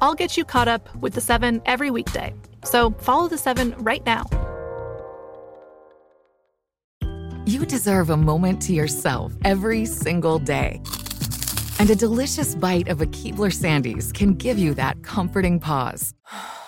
I'll get you caught up with the seven every weekday. So follow the seven right now. You deserve a moment to yourself every single day. And a delicious bite of a Keebler Sandies can give you that comforting pause.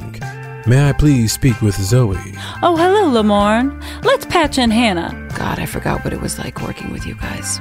May I please speak with Zooey? Oh, hello, Lamorne. Let's patch in Hannah. God, I forgot what it was like working with you guys.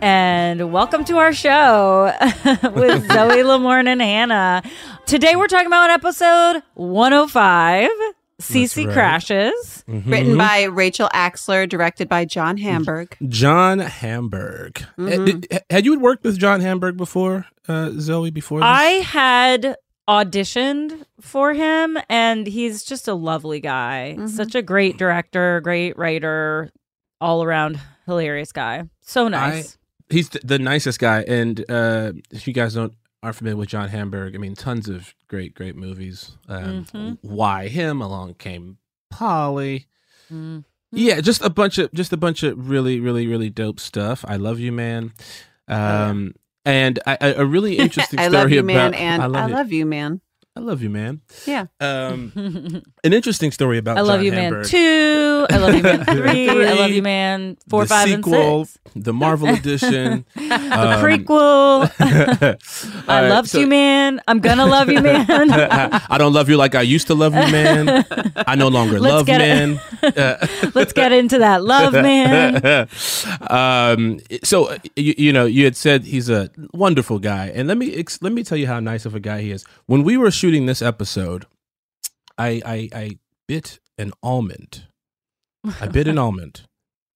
And welcome to our show with Zooey Lamorne and Hannah. Today we're talking about episode 105 Cece right. Crashes. Written by Rachel Axler, directed by John Hamburg. John Hamburg. Uh, did- had you worked with John Hamburg before, uh, Zooey, before this? I had auditioned for him, and he's just a lovely guy. Such a great director, great writer, all around hilarious guy. So nice. He's th- the nicest guy. And uh, if you guys don't aren't familiar with John Hamburg, I mean, tons of great, great movies. Um, Mhm. Why him? Along came Polly. Mm. Yeah, just a bunch of just a bunch of really, really, really dope stuff. I love you, man. Um, and I, I- a really interesting story I love you, about man, and I I love, love, you. you, man. I love you, man. Yeah. Um, an interesting story about I love John you, Hamburg. man. Two. I love you, man. Three. I love you, man. Four, five, sequel, and six. the Marvel edition, The um, prequel. I right, loved so- you, man. I'm gonna love you, man. I don't love you like I used to love you, man. I no longer Let's love get it. men. Uh, Let's get into that love, man. um, so you, you know, you had said he's a wonderful guy, and let me ex- let me tell you how nice of a guy he is. When we were shooting this episode, I I, I bit an almond. I bit an almond,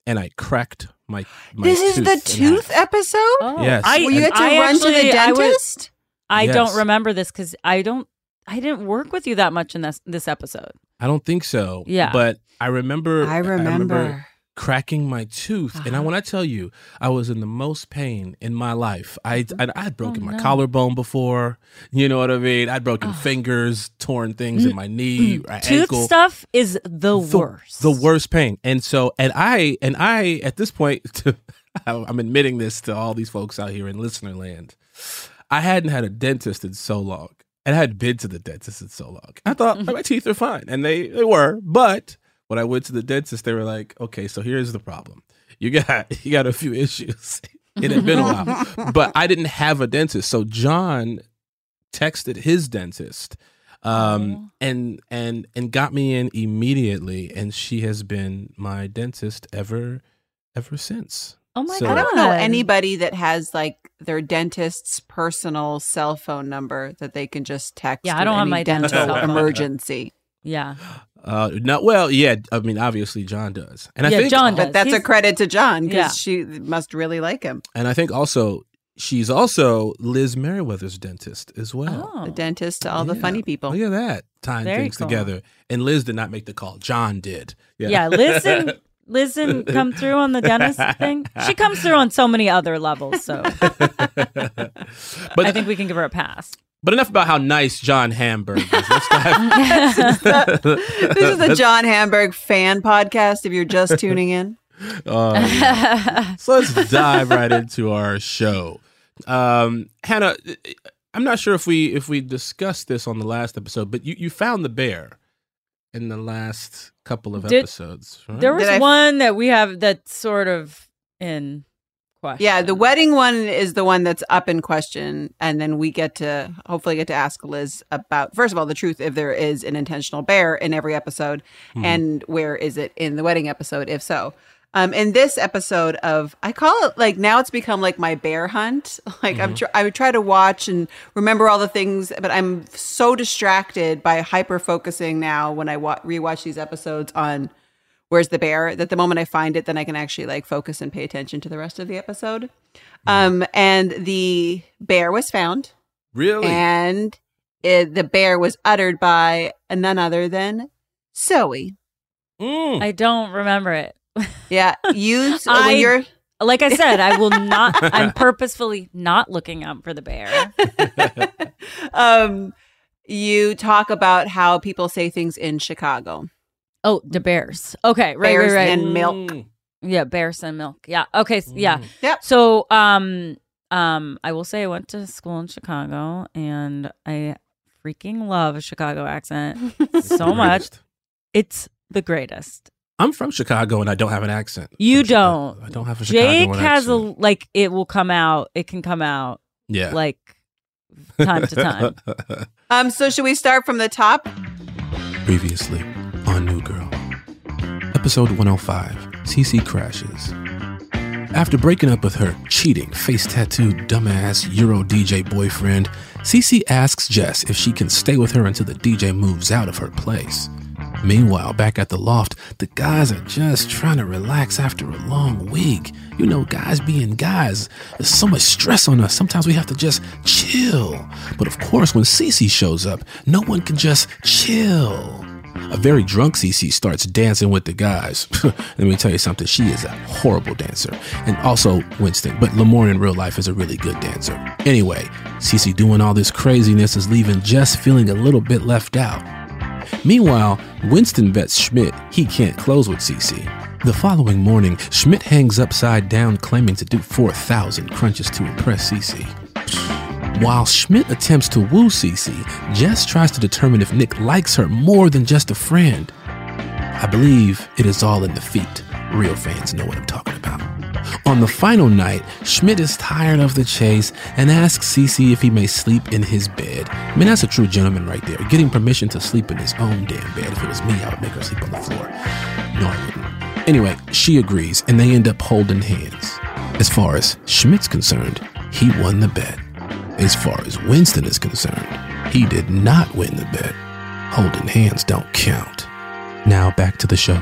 and I cracked my. my This is the tooth half. episode? Oh, Yes. I, Well, you had to I run to actually- the I was- dentist? I Yes. don't remember this because I don't. I didn't work with you that much in this this episode. I don't think so. Yeah. but I remember. I remember. Cracking my tooth. And I, Uh-huh. when I tell you, I was in the most pain in my life. I mm-hmm. I, I had broken Oh, my collarbone before. You know what I mean? I'd broken Oh. fingers, torn things in mm-hmm. my knee, mm-hmm. my Tooth ankle. stuff is the the, worst. the worst pain. And so, and I, and I, at this point, I'm admitting this to all these folks out here in listener land. I hadn't had a dentist in so long. And I had been to the dentist in so long. I thought my teeth are fine. And they, they were. But when I went to the dentist, they were like, okay, so here's the problem. You got you got a few issues. it had been a while. But I didn't have a dentist. So John texted his dentist um, and and and got me in immediately and she has been my dentist ever ever since. Oh my So- I don't know anybody that has like their dentist's personal cell phone number that they can just text. Yeah, I don't have my dentist's dental emergency. Yeah. Uh no well, yeah, I mean obviously John does. And I think John But does. that's a credit to John because Yeah. she must really like him. and I think also she's also Liz Meriwether's dentist as well. Oh. The dentist to all the funny people. Look at that. Tying Very things cool. together. And Liz did not make the call. John did. Yeah, listen, listen, come through on the dentist thing. She comes through on so many other levels, so but I think we can give her a pass. But enough about how nice John Hamburg is. This is the John Hamburg fan podcast. If you're just tuning in, Oh, yeah. so let's dive right into our show. Um, Hannah, I'm not sure if we if we discussed this on the last episode, but you, you found the bear in the last couple of Did- episodes. Right? There was I- one that we have that's sort of in question. yeah, the wedding one is the one that's up in question, and then we get to hopefully get to ask Liz about first of all the truth if there is an intentional bear in every episode, and where is it in the wedding episode if so. Um, in this episode of, I call it like now it's become like my bear hunt. Like I'm, tr- I would try to watch and remember all the things, but I'm so distracted by hyper focusing now when I wa- rewatch these episodes on where's the bear that the moment I find it, then I can actually like focus and pay attention to the rest of the episode. Um, and the bear was found, really. and it, the bear was uttered by none other than Zooey. Mm. I don't remember it. Yeah, you I- when you're Like I said, I will not. I'm purposefully not looking out for the bear. um, you talk about how people say things in Chicago. Oh, the bears. Okay, right, Bears right, right. and milk. Mm. yeah, bears and milk. Yeah. Okay. s- Yeah. Mm. Yep. So, um, um, I will say I went to school in Chicago, and I freaking love a Chicago accent so much. It's the greatest. I'm from Chicago and I don't have an accent. You From Chicago. don't. I don't have a Jake Chicagoan has a like. It will come out. It can come out yeah. like time to time. Um, so should we start from the top? Previously on New Girl. Episode 105 Cece crashes. After breaking up with her cheating, face tattooed, dumbass Euro DJ boyfriend, Cece asks Jess if she can stay with her until the DJ moves out of her place. Meanwhile, back at the loft, the guys are just trying to relax after a long week. You know, guys being guys, there's so much stress on us. Sometimes we have to just chill. But of course, when Cece shows up, no one can just chill. A very drunk Cece starts dancing with the guys. Let me tell you something, she is a horrible dancer. And also Winston, but Lamorne in real life is a really good dancer. Anyway, Cece doing all this craziness is leaving Jess feeling a little bit left out. Meanwhile, Winston bets Schmidt he can't close with Cece. The following morning, Schmidt hangs upside down claiming to do 4,000 crunches to impress Cece. While Schmidt attempts to woo Cece, Jess tries to determine if Nick likes her more than just a friend. I believe it is all in the feet. Real fans know what I'm talking about. On the final night, Schmidt is tired of the chase and asks Cece if he may sleep in his bed. I mean, that's a true gentleman right there, getting permission to sleep in his own damn bed. If it was me, I would make her sleep on the floor. No, I wouldn't. Anyway, she agrees, and they end up holding hands. As far as Schmidt's concerned, he won the bet. As far as Winston is concerned, he did not win the bet. Holding hands don't count. Now back to the show.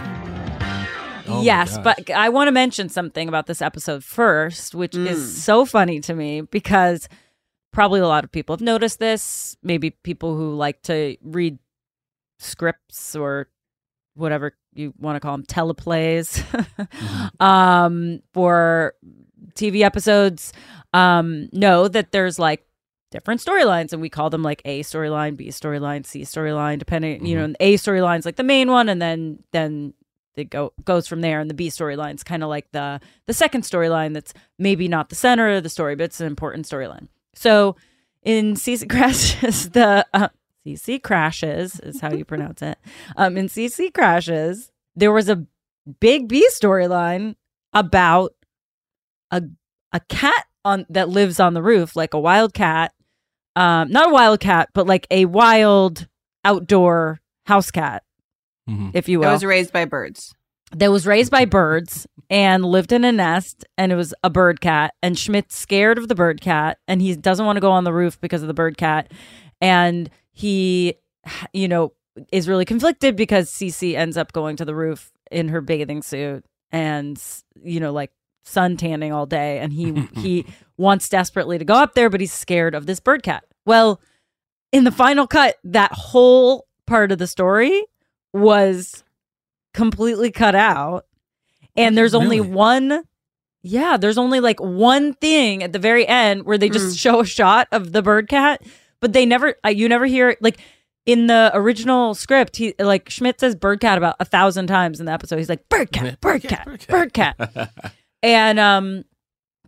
Oh yes, but I want to mention something about this episode first, which Mm. is so funny to me because probably a lot of people have noticed this. Maybe people who like to read scripts or whatever you want to call them, teleplays, um, for TV episodes, um, know that there's like different storylines and we call them like A storyline, B storyline, C storyline, depending, you know, A storyline's like the main one and then then it go goes from there and the b storyline's kind of like the the second storyline that's maybe not the center of the story but it's an important storyline. So in Cece crashes the uh, Cece crashes is how you pronounce it. Um in Cece crashes there was a big b storyline about a a cat on that lives on the roof like a wild cat um not a wild cat but like a wild outdoor house cat Mhm. if you will. It was raised by birds. that was raised by birds and lived in a nest and it was a bird cat and Schmidt's scared of the bird cat and he doesn't want to go on the roof because of the bird cat and he you know is really conflicted because Cece ends up going to the roof in her bathing suit and you know like sun tanning all day and he he wants desperately to go up there but he's scared of this bird cat. Well in the final cut that whole part of the story was completely cut out. And there's only Really? one yeah there's only like one thing at the very end where they just show a shot of the bird cat but they never uh, you never hear like in the original script he like schmidt says bird cat about a thousand times in the episode. He's like bird cat bird cat bird cat and um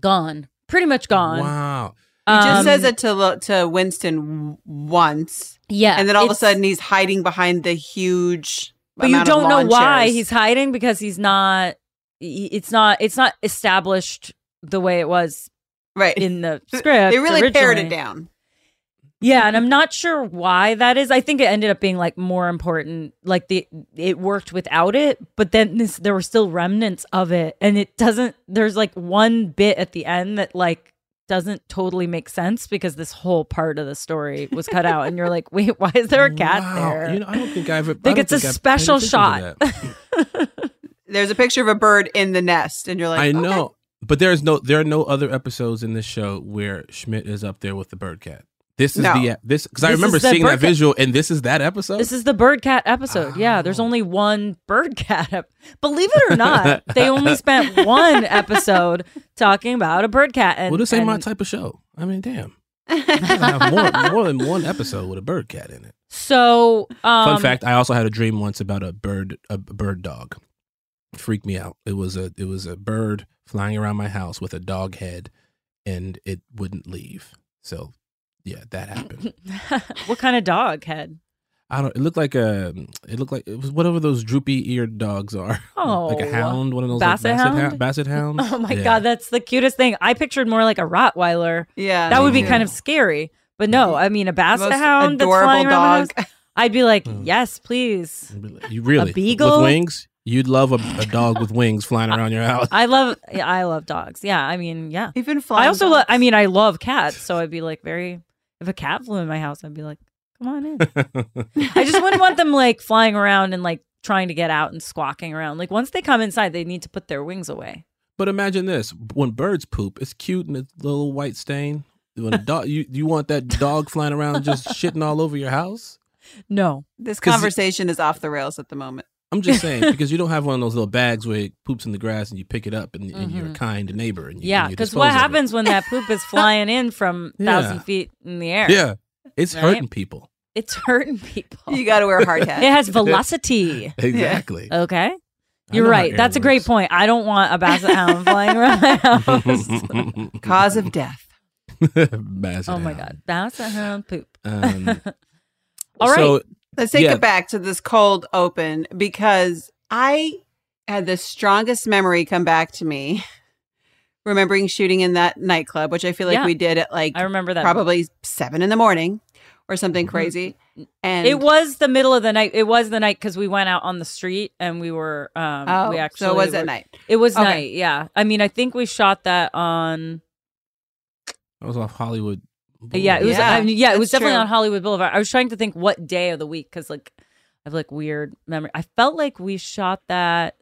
gone pretty much gone Wow. He just Um, says it to lo- to Winston once, yeah and then all of a sudden he's hiding behind the huge. but you don't know why chairs. he's hiding because he's not it's not it's not established the way it was right in the script They really pared it down. Yeah, and I'm not sure why that is. I think it ended up being like more important. Like the it worked without it, but then this there were still remnants of it, and it doesn't. There's like one bit at the end that like doesn't totally make sense because this whole part of the story was cut out, and you're like, wait, why is there a cat Wow. there? You know, I don't think I've. I Think don't it's a think I've special shot. There's a picture of a bird in the nest, and you're like, I okay. know, but there is no. There are no other episodes in this show where Schmidt is up there with the bird cat. This is No. the this because I remember seeing that bird cat. visual, and this is that episode. This is the bird cat episode. Yeah, there's Oh. only one bird cat. ep- Believe it or not, they only spent one episode talking about a bird cat. And well, this ain't my type of show. I mean, damn. I have more, more than one episode with a bird cat in it. So, um, Fun fact: I also had a dream once about a bird, a bird dog. Freaked me out. It was a it was a bird flying around my house with a dog head, and it wouldn't leave. So, yeah, that happened. what kind of dog head? I don't. It looked like a. It looked like it was whatever those droopy eared dogs are. Oh, like a hound, one of those Basset like, basset, hound? hound? basset hounds. Oh my Yeah. god, that's the cutest thing. I pictured more like a Rottweiler. Yeah, That would be me kind of scary. But no, I mean a basset Most hound that's adorable flying dog. I'd be like, Hmm. yes, please. You really beagle? with wings? You'd love a, a dog with wings flying around your house. I love, I love dogs. Yeah, I mean, yeah. Even flying. I also, lo- I mean, I love cats, so I'd be like very. If a cat flew in my house, I'd be like, come on in. I just wouldn't want them like flying around and like trying to get out and squawking around. Like once they come inside, they need to put their wings away. But imagine this: when birds poop, it's cute and a little white stain. When a dog, you you want that dog flying around just shitting all over your house? No, this 'cause- conversation is off the rails at the moment. I'm just saying because you don't have one of those little bags where it poops in the grass and you pick it up and, and you're a Mhm. kind neighbor. And you, yeah, because what of it. happens when that poop is flying in from Yeah. thousand feet in the air? Yeah, it's Right? hurting people. it's hurting people. You got to wear a hard hat. It has velocity. Exactly. Okay. You're right. air That's a great point. I don't want a basset hound flying around my house. Cause of death. Basset oh my hound. god, basset hound poop. Um, All right. So Let's take Yeah. it back to this cold open because I had the strongest memory come back to me, remembering shooting in that nightclub, which I feel like Yeah. we did at like I remember that. probably seven in the morning or something Mhm. crazy. And It was the middle of the night. It was the night because we went out on the street and we were. Um, oh, we actually so it was were- at night. It was Okay. night. Yeah. I mean, I think we shot that on. I was off Hollywood. Yeah, it was. Yeah, I mean, yeah, it was definitely true. on Hollywood Boulevard. I was trying to think what day of the week because like I have like weird memory. I felt like we shot that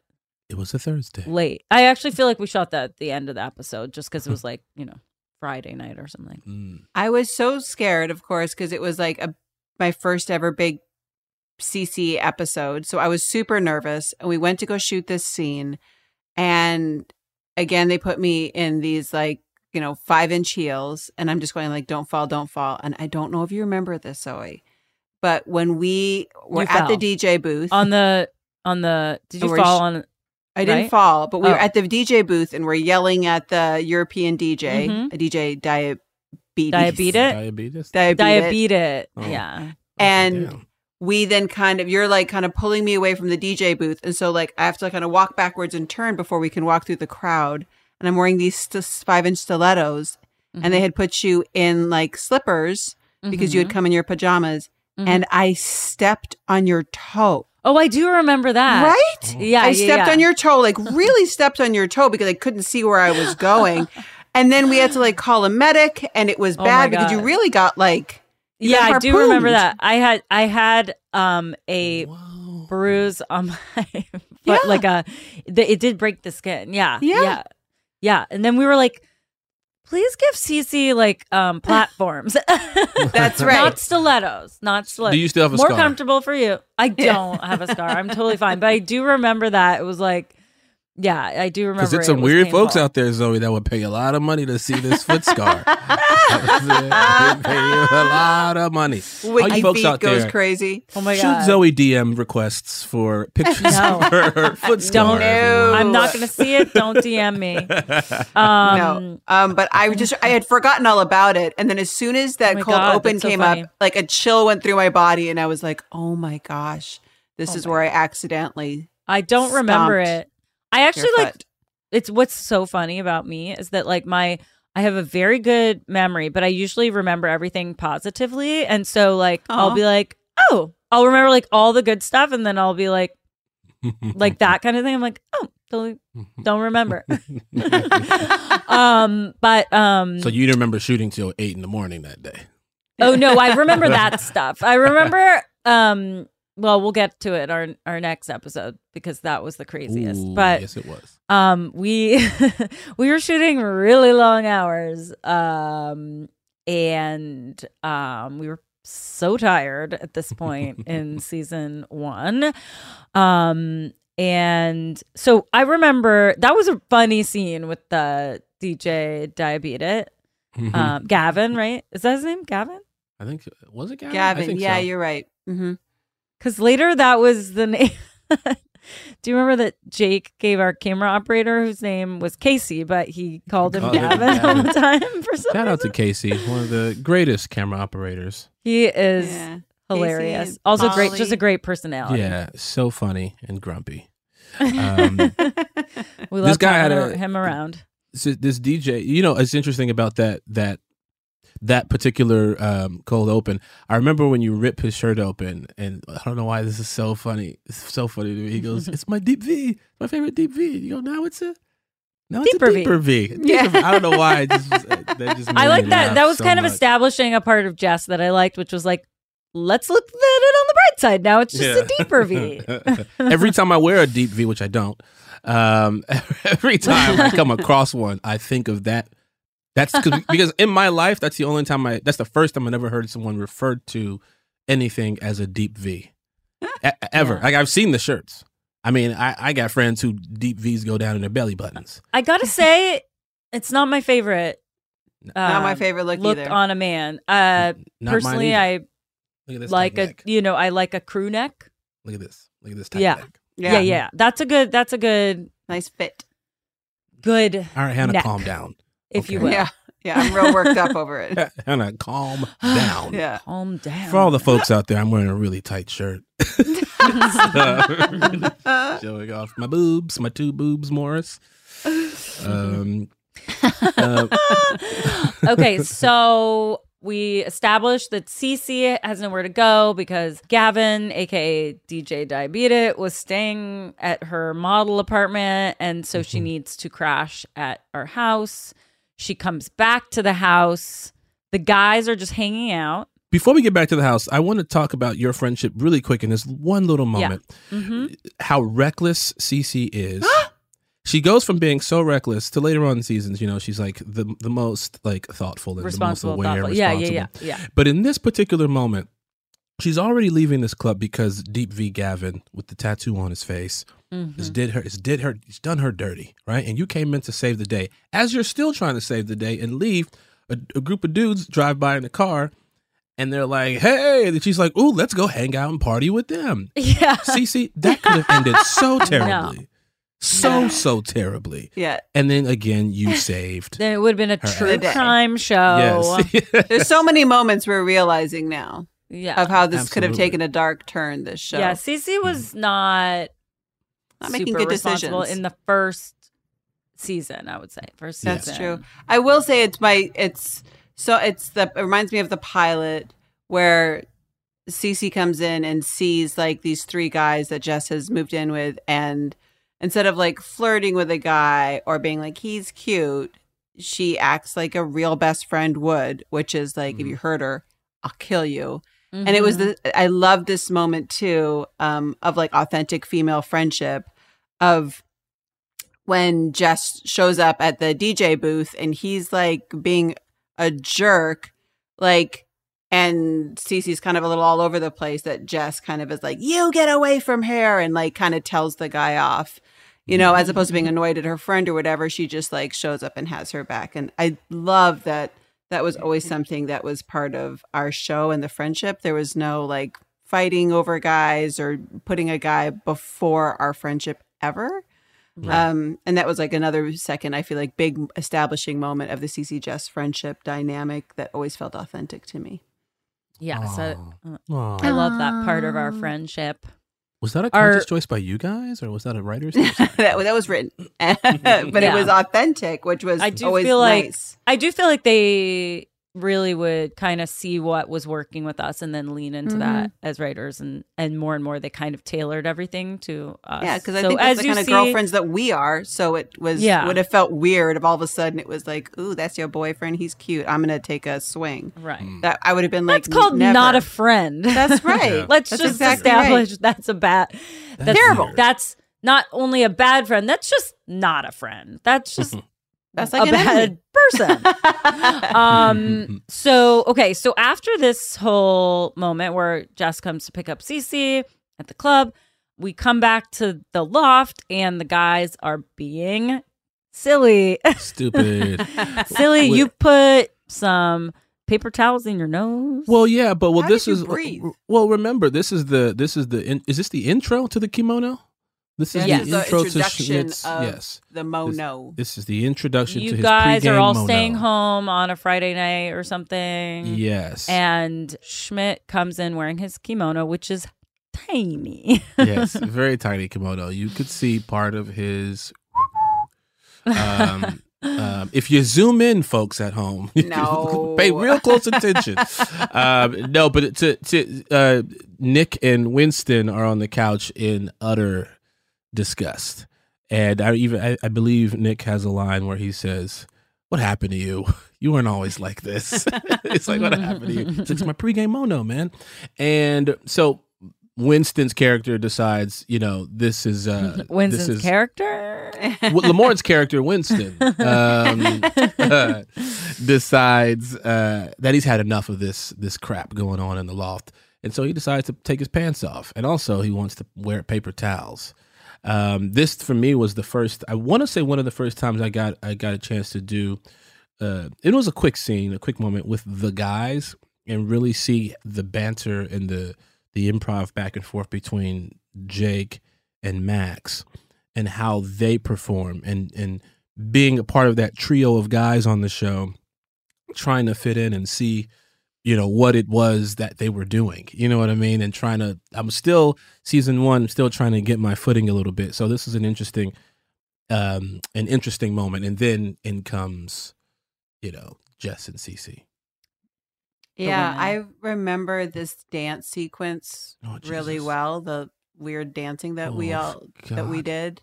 It was a Thursday. late. I actually feel like we shot that at the end of the episode just because it was like you know Friday night or something. Mm. I was so scared, of course, because it was like a my first ever big Cece episode. So I was super nervous. And we went to go shoot this scene. And again, they put me in these like, you know, five inch heels. And I'm just going like, don't fall, don't fall. And I don't know if you remember this, Zooey. But when we were You at the. DJ booth On the on the. Did you fall on? I didn't Right? fall, but we were Oh. at the DJ booth and we're yelling at the European DJ, Mhm. a DJ diabetes. Diabetes? Diabetes. Diabetes. Diabetes. Oh. Yeah. And Damn. we then kind of, you're like kind of pulling me away from the DJ booth. And so, like, I have to kind of walk backwards and turn before we can walk through the crowd. And I'm wearing these st- five inch stilettos. And they had put you in like slippers because you had Mhm. come in your pajamas. Mhm. And I stepped on your toe. Oh, I do remember that. Right? Yeah. I yeah, stepped yeah. on your toe, like really stepped on your toe because I couldn't see where I was going. and then we had to like call a medic and it was Oh bad because you really got like you Yeah, got I do remember that. I had I had um a Whoa. bruise on my Yeah. like a the, it did break the skin. Yeah. Yeah. Yeah. Yeah. And then we were like, please give Cece like um platforms. That's right. Not stilettos. Not stilettos. Do you still have a More scar? comfortable for you. I don't have a scar. I'm totally fine. But I do remember that. It was like yeah, I do remember. Because it's some was weird folks out there, Zooey, that would pay a lot of money to see this foot scar. Pay a lot of money. All you folks out goes there, crazy. Oh my god! shoot. Zooey DM requests for pictures No. of her foot scar. Don't. everyone. I'm not going to see it. Don't DM me. Um, no, um, but I just I had forgotten all about it, and then as soon as that Oh cold God, open that's so came up, like a chill went through my body, and I was like, "Oh my gosh, this Oh is my where I accidentally." I don't remember it. I actually your like it's what's so funny about me is that like my I have a very good memory, but I usually remember everything positively. And so like I'll be like, "Oh, I'll remember like all the good stuff and then I'll be like like that kind of thing. I'm like, "Oh, totally don't remember." um, but um So you didn't remember shooting till eight in the morning that day. Oh no, I remember that stuff. I remember um well, we'll get to it our our next episode because that was the craziest. Ooh, but yes, it was. um we we were shooting really long hours um and um we were so tired at this point in season 1 um and so i remember that was a funny scene with the dj diabetes Mhm. um gavin right is that his name gavin I think was it Gavin? I Gavin, think yeah, so. you're right. Mm hmm Because later that was the name. Do you remember that Jake gave our camera operator, whose name was Casey, but he called him Called him Gavin all the time for some Shout out to? Casey, one of the greatest camera operators. He is Yeah. hilarious. Casey, Also great, just a great personality. Yeah, so funny and grumpy. Um, we This love guy had a- him around. this DJ, you know, it's interesting about that that that particular um, cold open. I remember when you rip his shirt open, and I don't know why this is so funny. It's so funny to me. He goes, "It's my deep V, my favorite deep V." You go, "Now it's a now it's Deeper a deeper V." Deeper Yeah. V. I don't know why. It just, that just I like that. That was so kind of establishing a part of Jess that I liked, which was like, let's look at it on the bright side. Now it's just a deeper V. every time I wear a deep V, which I don't, um, every time I come across one, I think of that. That's 'cause- because in my life, that's the only time I. That's the first time I never heard someone refer to anything as a deep V, E- ever. Yeah. Like I've seen the shirts. I mean, I, I got friends who deep V's go down in their belly buttons. I gotta say, it's not my favorite. Not my um, favorite look, look either. on a man. Uh, Not personally, either. I Look at this like a neck. you know I like a crew neck. Look at this. Look at this tight Yeah. neck. Yeah. yeah, That's a good. That's a good. nice fit. Good. All right, Hannah, Neck. calm down. If you will. Yeah, yeah. I'm real worked up over it. Hannah, calm down. Yeah. Calm down. For all the folks out there, I'm wearing a really tight shirt. Showing off my boobs, my two boobs, Morris. Um, uh, okay, so we established that Cece has nowhere to go because Gavin, aka DJ Diabetes, was staying at her model apartment, and so she needs to crash at our house. She comes back to the house. The guys are just hanging out. before we get back to the house, I want to talk about your friendship really quick in this one little moment. hmm How reckless Cece is. she goes from being so reckless to later on in seasons, you know, she's like the the most like thoughtful and Responsible, the most aware, thoughtful. Yeah, yeah, yeah, yeah. But in this particular moment, she's already leaving this club because Deep V Gavin, with the tattoo on his face, Mhm. has did her, has did her, he's done her dirty, right? And you came in to save the day. As you're still trying to save the day and leave, a, a group of dudes drive by in the car, and they're like, "Hey," and she's like, "Ooh, let's go hang out and party with them." Yeah. Cece, that could have ended so terribly, so so terribly. Yeah. And then again, you saved. Then it would have been a true crime show. yes. There's so many moments we're realizing now Yeah. of how this could have taken a dark turn. This show. Yeah, Cece was mm-hmm. not Not making super good decisions. in the first season, I would say. First season. That's true. I will say it's my it's so it's the it reminds me of the pilot where Cece comes in and sees like these three guys that Jess has moved in with and instead of like flirting with a guy or being like he's cute, she acts like a real best friend would, which is like if you mm-hmm. hurt her, I'll kill you. And it was Mhm. the I love this moment too um of like authentic female friendship of when Jess shows up at the DJ booth and he's like being a jerk like and Cece's kind of a little all over the place that Jess kind of is like you get away from her and like kind of tells the guy off you know as opposed to being annoyed at her friend or whatever she just like shows up and has her back and I love that that was always something that was part of our show and the friendship. There was no like fighting over guys or putting a guy before our friendship ever. Um, and that was like another second, I feel like big establishing moment of the Cece Jess friendship dynamic that always felt authentic to me. Yeah, so uh, I love that part of our friendship. Was that a Our- conscious choice by you guys, or was that a writer's? that, that was written, but it was authentic, which was I do always feel like nice. I do feel like they really would kind of see what was working with us and then lean into that Mm-hmm. as writers and and more and more they kind of tailored everything to us. Yeah, because I So think that's as the you kind of see- girlfriends that we are. So it was Yeah. would have felt weird if all of a sudden it was like, "Ooh, that's your boyfriend. He's cute. I'm gonna take a swing." Right. That I would have been like, That's called never. not a friend. That's right. Yeah. Let's That's just exactly establish right. that's a bad that's Terrible. That's not only a bad friend, that's just not a friend. That's just That's like a an enemy. Bad person. um so okay, so after this whole moment where Jess comes to pick up Cece at the club, we come back to the loft and the guys are being silly. Stupid. silly, Wait. you put some paper towels in your nose. Well, yeah, but well, How this did you is breathe? well. Remember, this is the this is the in, is this the intro to the kimono? This is This Yes. the the intro to introduction Schmidt's. of yes, the mono. this is the introduction to you his guys are all mono. staying home on a Friday night or something. Yes, And Schmidt comes in wearing his kimono, which is tiny. yes, very tiny kimono. You could see part of his. Um, um, if you zoom in, folks at home, No. pay real close attention. um, no, but to to uh, Nick and Winston are on the couch in utter disgust, and I even I, I believe Nick has a line where he says, "What happened to you? You weren't always like this." it's like, "What happened to you?" It's, like, "It's my pregame mono, man," and so. Winston's character decides, you know, this is uh, this Winston's is, character. well, Lamorne's character, Winston, um, decides uh, that he's had enough of this this crap going on in the loft, and so he decides to take his pants off, and also he wants to wear paper towels. Um, this for me was the first. I want to say one of the first times I got I got a chance to do. Uh, it was a quick scene, a quick moment with the guys, and really see the banter and the the improv back and forth between Jake and Max and how they perform and and being a part of that trio of guys on the show trying to fit in and see you know what it was that they were doing you know what i mean and trying to i'm still season one still trying to get my footing a little bit so this is an interesting um an interesting moment and then in comes you know jess and Cece. Yeah. I remember this dance sequence Oh, really well. The weird dancing that we Oh, all that we did,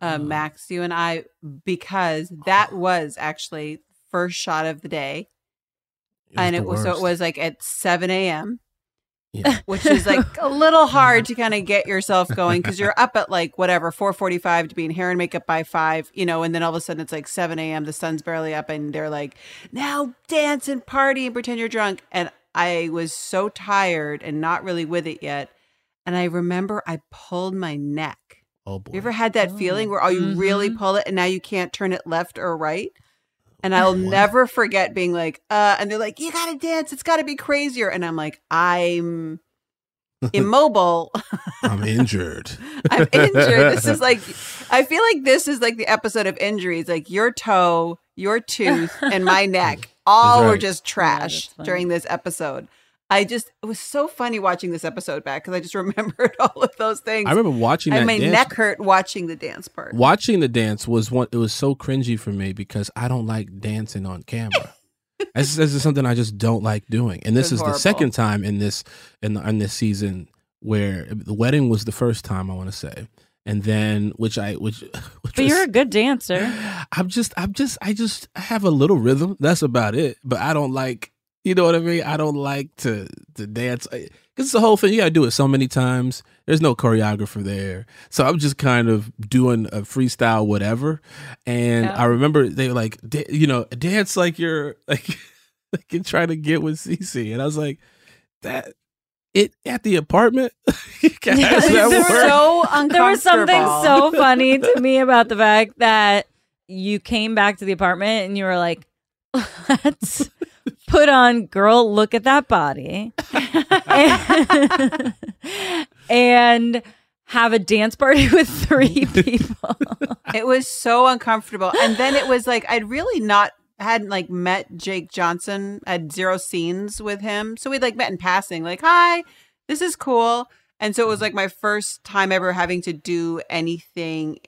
uh, Oh. Max, you and I, because that was actually first shot of the day, It was and it was so it was like at seven a.m. Yeah. which is like a little hard to kind of get yourself going because you're up at like whatever 4:45 to be in hair and makeup by five, you know, and then all of a sudden it's like 7 a.m. The sun's barely up, and they're like, "Now dance and party and pretend you're drunk." And I was so tired and not really with it yet, and I remember I pulled my neck. oh boy You ever had that feeling where oh you really Mhm. pull it and now you can't turn it left or right? And I'll never forget being like, uh, and they're like, you gotta dance. It's gotta be crazier. And I'm like, I'm immobile. I'm injured. I'm injured. This is like, I feel like this is like the episode of injuries. Like your toe, your tooth, and my neck all were just that's trash funny. during this episode. I just, it was so funny watching this episode back because I just remembered all of those things. I remember watching that and my dance. neck hurt watching the dance part. Watching the dance was one. It was so cringy for me because I don't like dancing on camera. this, this is something I just don't like doing. And this was is the second time in this in, the, in this season where the wedding was the first time I want to say, and then which I which. which But you're was- a good dancer. I'm just, I'm just, I just I have a little rhythm. That's about it. But I don't like, you know what I mean? I don't like to to dance because it's the whole thing. You got to do it so many times. There's no choreographer there, so I'm just kind of doing a freestyle whatever. And Yeah. I remember they were like, you know, dance like you're like like you're trying to get with Cece, and I was like, that. It at the apartment. How Yeah, that there was so. There was something so funny to me about the fact that you came back to the apartment and you were like, let's put on girl, look at that body. and, and have a dance party with three people. It was so uncomfortable. And then it was like I'd really not hadn't like met Jake Johnson. I had zero scenes with him. So we'd like met in passing, like, hi, this is cool. And so it was like my first time ever having to do anything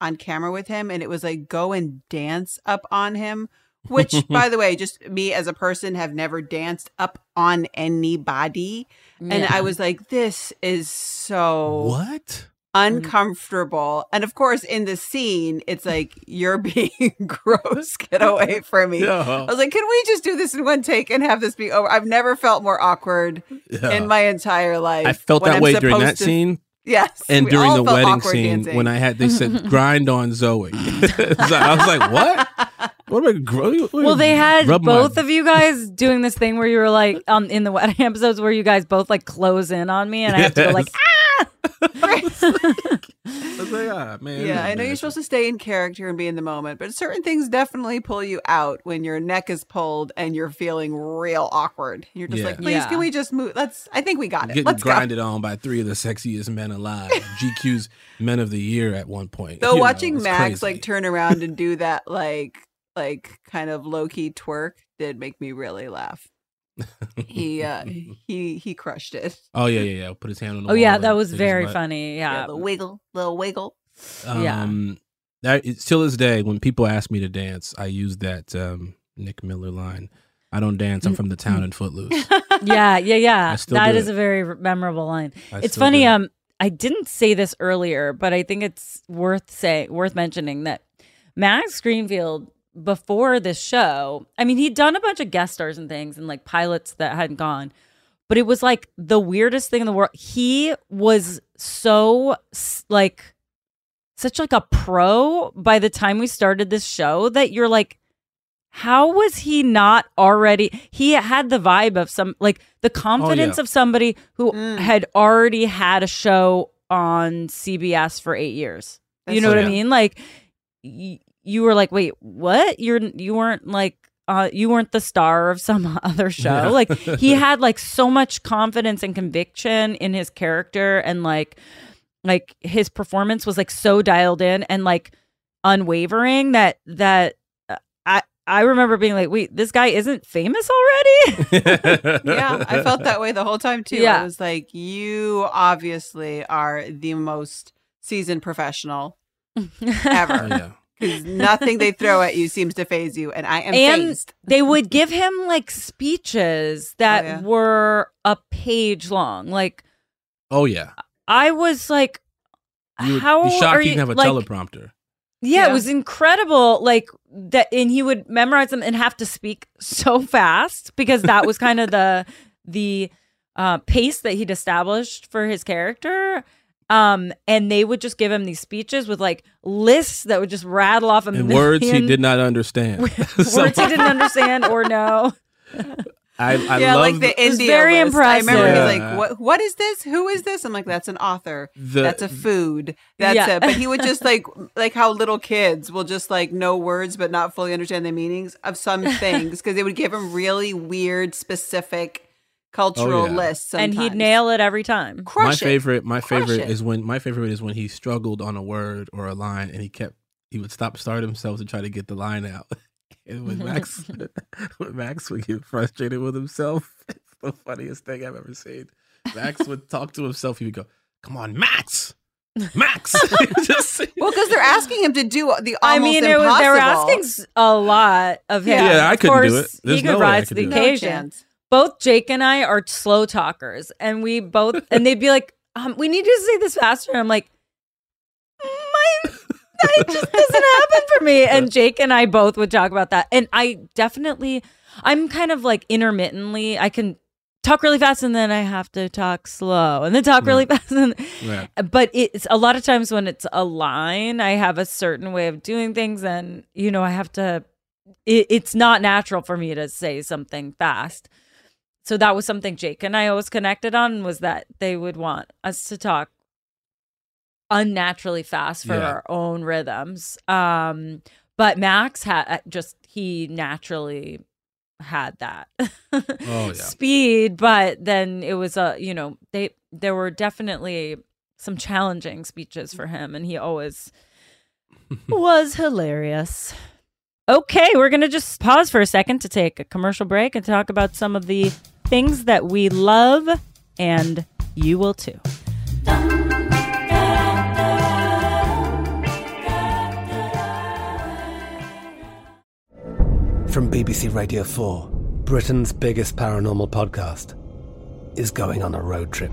on camera with him. And it was like go and dance up on him. Which, by the way, just me as a person have never danced up on anybody. And I was like, this is so What? uncomfortable. And of course, in the scene, it's like, you're being gross. Get away from me. I was like, can we just do this in one take and have this be over? I've never felt more awkward Yeah. in my entire life. I felt that I'm way during that to- scene. Yes. and during the wedding scene dancing. when I had they said grind on Zooey. so I was like, what? What am I gro- Well, they had rub my- both of you guys doing this thing where you were like, um, in the wedding episodes where you guys both like close in on me, and I have to go like, I was like, ah, man. yeah, I know you're supposed to stay in character and be in the moment, but certain things definitely pull you out when your neck is pulled and you're feeling real awkward. You're just Yeah. like, please, Yeah. can we just move? Let's. I think we got it. Getting Let's go. grinded on by three of the sexiest men alive. GQ's Men of the Year at one point. Though You watching it's Max crazy. like turn around and do that like like kind of low key twerk did make me really laugh. He uh he he crushed it. Oh yeah, yeah, yeah. Put his hand on the oh yeah, that was very funny. Yeah, Yeah, the wiggle, little wiggle. Yeah. Um, that it's till this day when people ask me to dance, I use that um, Nick Miller line. I don't dance. I'm from the town in Footloose. yeah, yeah, yeah. I still That do is it. a very memorable line. I it's funny. it. Um, I didn't say this earlier, but I think it's worth say worth mentioning that Max Greenfield before this show. I mean, he'd done a bunch of guest stars and things, and like pilots that hadn't gone. But it was like the weirdest thing in the world. He was so like such like a pro by the time we started this show that you're like how was he not already he had the vibe of some like the confidence yeah. of somebody who Mm. had already had a show on CBS for 8 years you That's know what true. i mean like y- you were like wait what you're you weren't like uh, you weren't the star of some other show Yeah. like he had like so much confidence and conviction in his character and like like his performance was like so dialed in and like unwavering that that uh, I I remember being like, wait, this guy isn't famous already. Yeah, I felt that way the whole time too. Yeah. I was like, you obviously are the most seasoned professional ever. yeah. Because nothing they throw at you seems to faze you, and I am And fazed. they would give him like speeches that Oh, yeah. were a page long. Like Oh yeah. I was like, You would how be shocked are he you didn't have a like, teleprompter. Yeah, Yeah. it was incredible. Like that, and he would memorize them and have to speak so fast because that was kind of the the uh, pace that he'd established for his character. Um, and they would just give him these speeches with like lists that would just rattle off a And words he did not understand. words he didn't understand or know. I, I yeah, love like the It India very list. I remember impressive. he's like, "What? What is this? Who is this?" I'm like, "That's an author. The- That's a food. That's Yeah. a." But he would just like, like how little kids will just like know words but not fully understand the meanings of some things because they would give him really weird, specific cultural Oh, yeah. lists, and he'd nail it every time. Crush my it. favorite my Crush favorite it. is when my favorite is when he struggled on a word or a line and he kept he would stop start himself to try to get the line out. And when Max when Max would get frustrated with himself, it's the funniest thing I've ever seen. Max would talk to himself, he would go, Come on, Max! Max! Just Well, because they're asking him to do the almost I mean, it was, they were asking a lot of him. Yeah, I Of couldn't do course, it. There's he could no rise to the do it. No occasion. chance. Both Jake and I are slow talkers, and we both and they'd be like, um, "We need you to say this faster." And I'm like, "My, that just doesn't happen for me." And Jake and I both would talk about that, and I definitely, I'm kind of like intermittently, I can talk really fast, and then I have to talk slow, and then talk really fast, and Right. but it's a lot of times when it's a line, I have a certain way of doing things, and you know, I have to. It, it's not natural for me to say something fast. So that was something Jake and I always connected on was that they would want us to talk unnaturally fast for Yeah. our own rhythms. Um, but Max had just he naturally had that Oh, yeah. speed, but then it was a you know they there were definitely some challenging speeches for him, and he always was hilarious. Okay, we're going to just pause for a second to take a commercial break and talk about some of the things that we love, and you will too. From BBC Radio 4, Britain's biggest paranormal podcast is going on a road trip.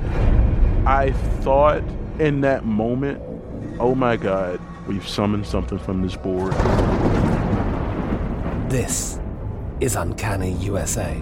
I thought in that moment, oh my God, we've summoned something from this board. This is Uncanny USA.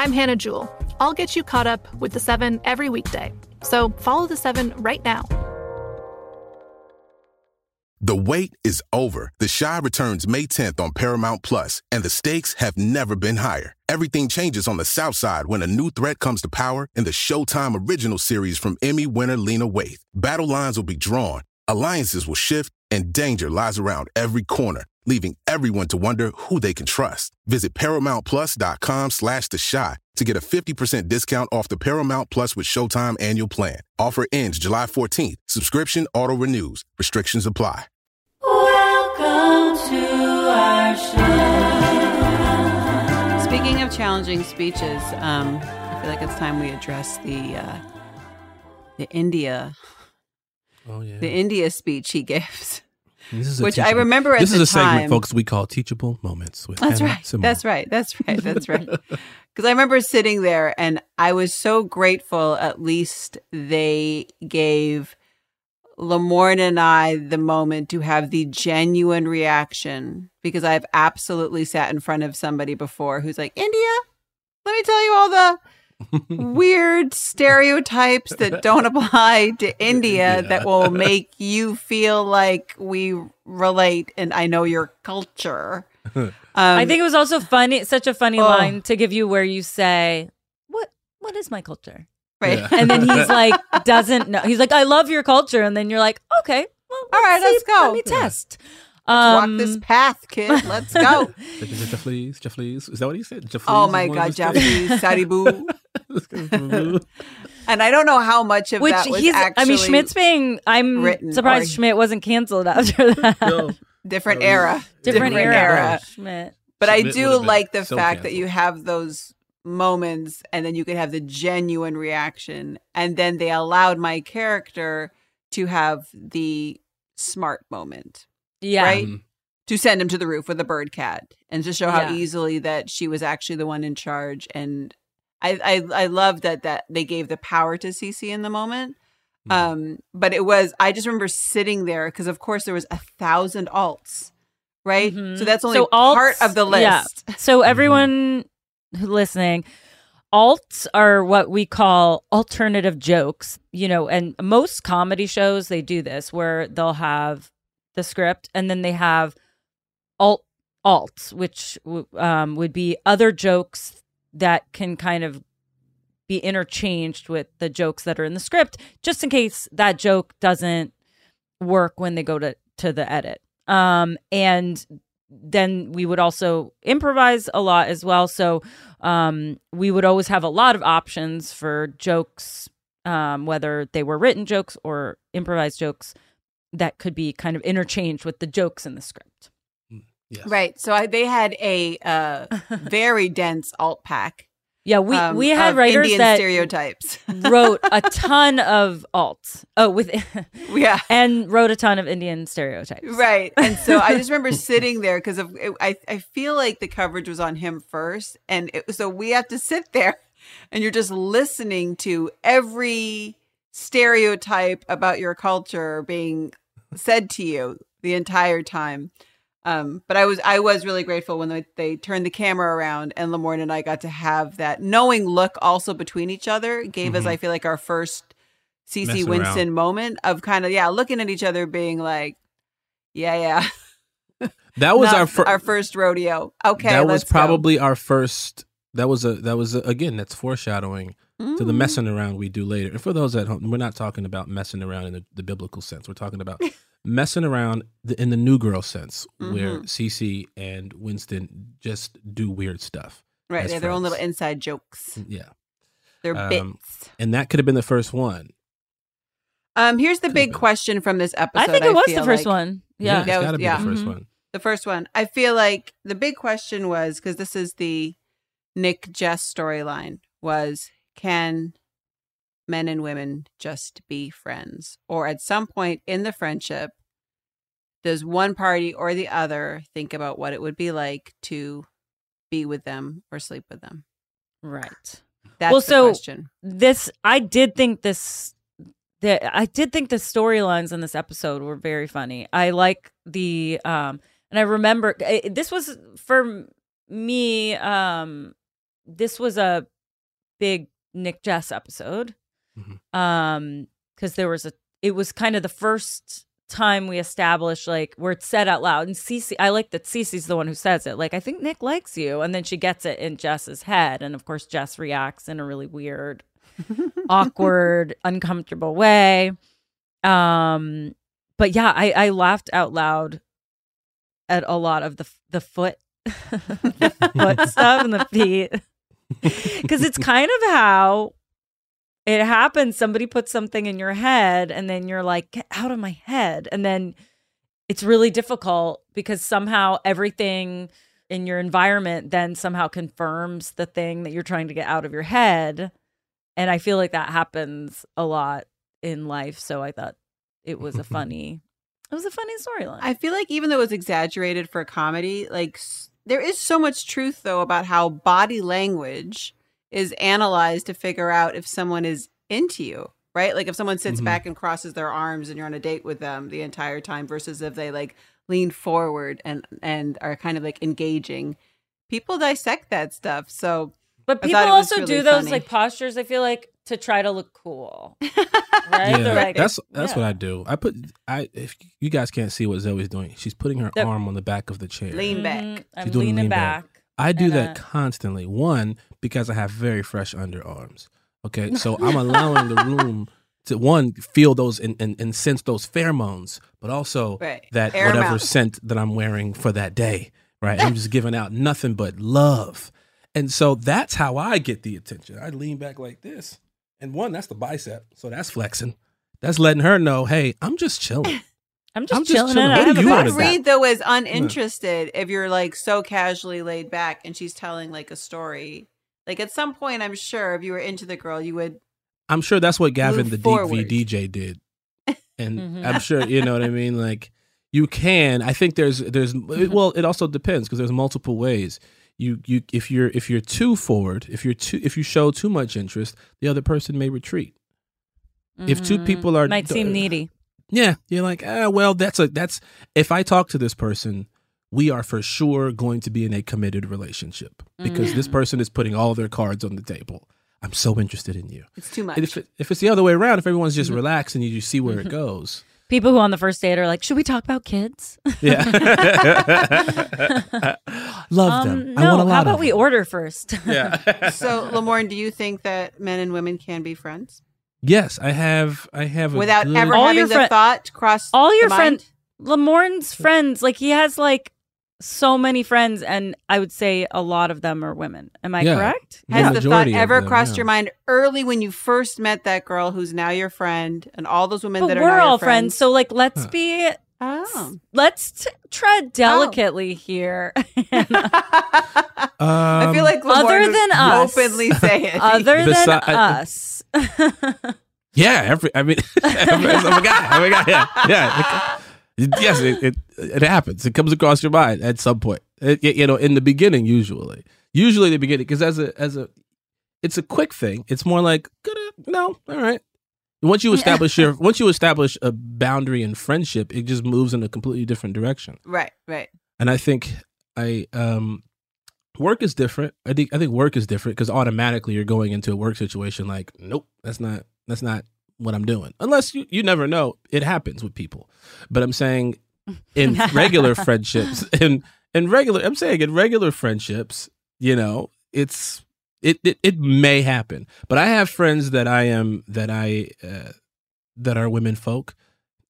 I'm Hannah Jewell. I'll get you caught up with the seven every weekday. So follow the seven right now. The wait is over. The Chi returns May 10th on Paramount Plus, and the stakes have never been higher. Everything changes on the South Side when a new threat comes to power in the Showtime original series from Emmy winner Lena Waithe. Battle lines will be drawn, alliances will shift, and danger lies around every corner, leaving everyone to wonder who they can trust. Visit ParamountPlus.com slash The Chi to get a 50% discount off the Paramount Plus with Showtime annual plan. Offer ends July 14th. Subscription auto-renews. Restrictions apply. Welcome to our show. Speaking of challenging speeches, um, I feel like it's time we address the uh, the India Oh yeah. the India speech he gives. This is which I remember at This the is a segment, folks, we call teachable moments with That's Hannah right. Simone. That's right. That's right. That's right. Because I remember sitting there and I was so grateful. At least they gave Lamorne and I the moment to have the genuine reaction because I've absolutely sat in front of somebody before who's like, India, let me tell you all the weird stereotypes that don't apply to India that will make you feel like we relate and I know your culture. Um, I think it was also funny, such a funny Oh. line to give you where you say, "What? What is my culture?" Right. Yeah. And then he's like, doesn't know. He's like, "I love your culture," and then you're like, "Okay, well, All right, see, let's go. Let me test." Let's Um, walk this path, kid. Let's go. Jefflees, Jefflees. Is that what he said? Jefflees oh my God, of his Jeffrey, Saribu. things? And I don't know how much of Which that was he's, actually I mean, Schmidt's being. I'm written surprised or- Schmidt wasn't canceled after that. No. different era. Different, era. era. Schmidt. But I do like the so fact that you have those moments and then you could have the genuine reaction. And then they allowed my character to have the smart moment, Yeah. right? Mhm. To send him to the roof with a bird cat and to show how Yeah. easily that she was actually the one in charge. And I, I, I love that, that they gave the power to Cece in the moment. Mhm. Um, but it was, I just remember sitting there because, of course, there was a thousand alts, right? Mhm. So that's only So part of the list. yeah. So everyone who listening, alts are what we call alternative jokes, you know, and most comedy shows they do this where they'll have the script and then they have alt alts, which um, would be other jokes that can kind of be interchanged with the jokes that are in the script, just in case that joke doesn't work when they go to to the edit. Um, and then we would also improvise a lot as well. So um, we would always have a lot of options for jokes, um, whether they were written jokes or improvised jokes that could be kind of interchanged with the jokes in the script. Yes. Right. So I, they had a uh, very dense alt pack. Yeah, we um, we had writers Indian that stereotypes. wrote a ton of alts. Oh, with yeah. and wrote a ton of Indian stereotypes. Right. And so I just remember sitting there because of it, I I feel like the coverage was on him first, and it, so we have to sit there, and you're just listening to every stereotype about your culture being said to you the entire time. Um, but I was I was really grateful when they, they turned the camera around and Lamorne and I got to have that knowing look also between each other gave us Mhm. I feel like our first Cece Winston around. moment of kind of yeah looking at each other being like yeah yeah That was our first. our first rodeo okay that was let's go. probably our first. That was a. That was a, again. That's foreshadowing to the Mm. messing around we do later. And for those at home, we're not talking about messing around in the, the biblical sense. We're talking about messing around in the new girl sense, where Mhm. Cece and Winston just do weird stuff. right they have their own little inside jokes Yeah, their Um, bits and that could have been the first one. um here's the could've big question from this episode I think it was the first like. one. Yeah. it's That was- got to be yeah. the 1st Mhm. one. the first one i feel like the big question was because this is the nick jess storyline was can men and women just be friends or at some point in the friendship does one party or the other think about what it would be like to be with them or sleep with them Right. that's Well, the so- question this I did think this that I did think the storylines in this episode were very funny. I like the um and I remember eh, this was for me um this was a big Nick Jess episode. Mhm. Um cuz there was a it was kind of the first time we established like where it's said out loud. And Cece I like that Cece's the one who says it. Like I think Nick likes you. And then she gets it in Jess's head. And of course Jess reacts in a really weird awkward, uncomfortable way. Um, but yeah, I, I laughed out loud at a lot of the the foot, the foot stuff and the feet, because it's kind of how it happens. Somebody puts something in your head, and then you're like, "Get out of my head!" And then it's really difficult because somehow everything in your environment then somehow confirms the thing that you're trying to get out of your head. And I feel like that happens a lot in life. So I thought it was a funny, it was a funny storyline. I feel like even though it was exaggerated for comedy, like there is so much truth though about how body language is analyzed to figure out if someone is into you, right? Like if someone sits Mhm. back and crosses their arms and you're on a date with them the entire time versus if they like lean forward and and are kind of like engaging. People dissect that stuff. So But people thought it was also really do those funny. like postures. I feel like to try to look cool, right? Yeah, like- that's that's yeah. what I do. I put I if you guys can't see what Zooey's doing, she's putting her Yep. arm on the back of the chair. lean back. Mhm. I'm doing leaning lean back. I do and, that uh, constantly. One because I have very fresh underarms. Okay, so I'm allowing the room to one feel those and, and, and sense those pheromones, but also Right. that Air whatever mouth. scent that I'm wearing for that day. Right, I'm just giving out nothing but love, and so that's how I get the attention. I lean back like this, and one that's the bicep, so that's flexing. That's letting her know, hey, I'm just chilling. I'm just I'm just chilling. chilling. and I What do have a you wanna bicep. though is uninterested if you're like so casually laid back and she's telling like a story. Like at some point, I'm sure if you were into the girl, you would. I'm sure that's what Gavin Move the Deep. V DJ did, and Mhm. I'm sure you know what I mean. Like you can. I think there's there's well, it also depends because there's multiple ways. You you if you're if you're too forward, if you're too if you show too much interest, the other person may retreat. If two Mhm. people are might seem needy. Yeah, you're like ah well that's a that's if I talk to this person. We are for sure going to be in a committed relationship because this Mhm. person is putting all their cards on the table. I'm so interested in you. It's too much. And if, it, if it's the other way around, if everyone's just relaxed and you just see where it goes, People who on the first date are like, "Should we talk about kids?" yeah, love Um, them. No, I want a lot how about of we order first? Yeah. so, Lamorne, do you think that men and women can be friends yes, I have. I have a without good- ever All having your the fri- thought cross All your friends, mind? Lamorne's friends, like he has like so many friends, and I would say a lot of them are women. Am I Yeah. correct? The Has the thought ever them, crossed yeah. your mind early when you first met that girl who's now your friend, and all those women But that are we're now your all friends, so like let's Huh. be Oh. let's t- tread delicately here. I feel Um, like Lamorne Other than us. openly say it. Other than Besi- I- us, yeah, every. I mean, oh my god, oh my god, yeah, yeah. It- yes, it, it it happens. It comes across your mind at some point. It- you know, in the beginning, usually, usually the beginning, because as a as a, it's a quick thing. It's more like, no, all right. Once you establish your, once you establish a boundary in friendship, it just moves in a completely different direction. right, right. And I think I um work is different. I think I think work is different because automatically you're going into a work situation like, nope, that's not that's not what I'm doing. Unless you you never know, it happens with people. But I'm saying in regular friendships in in regular I'm saying in regular friendships, you know, it's it, it it may happen. But I have friends that I am that I uh, that are women folk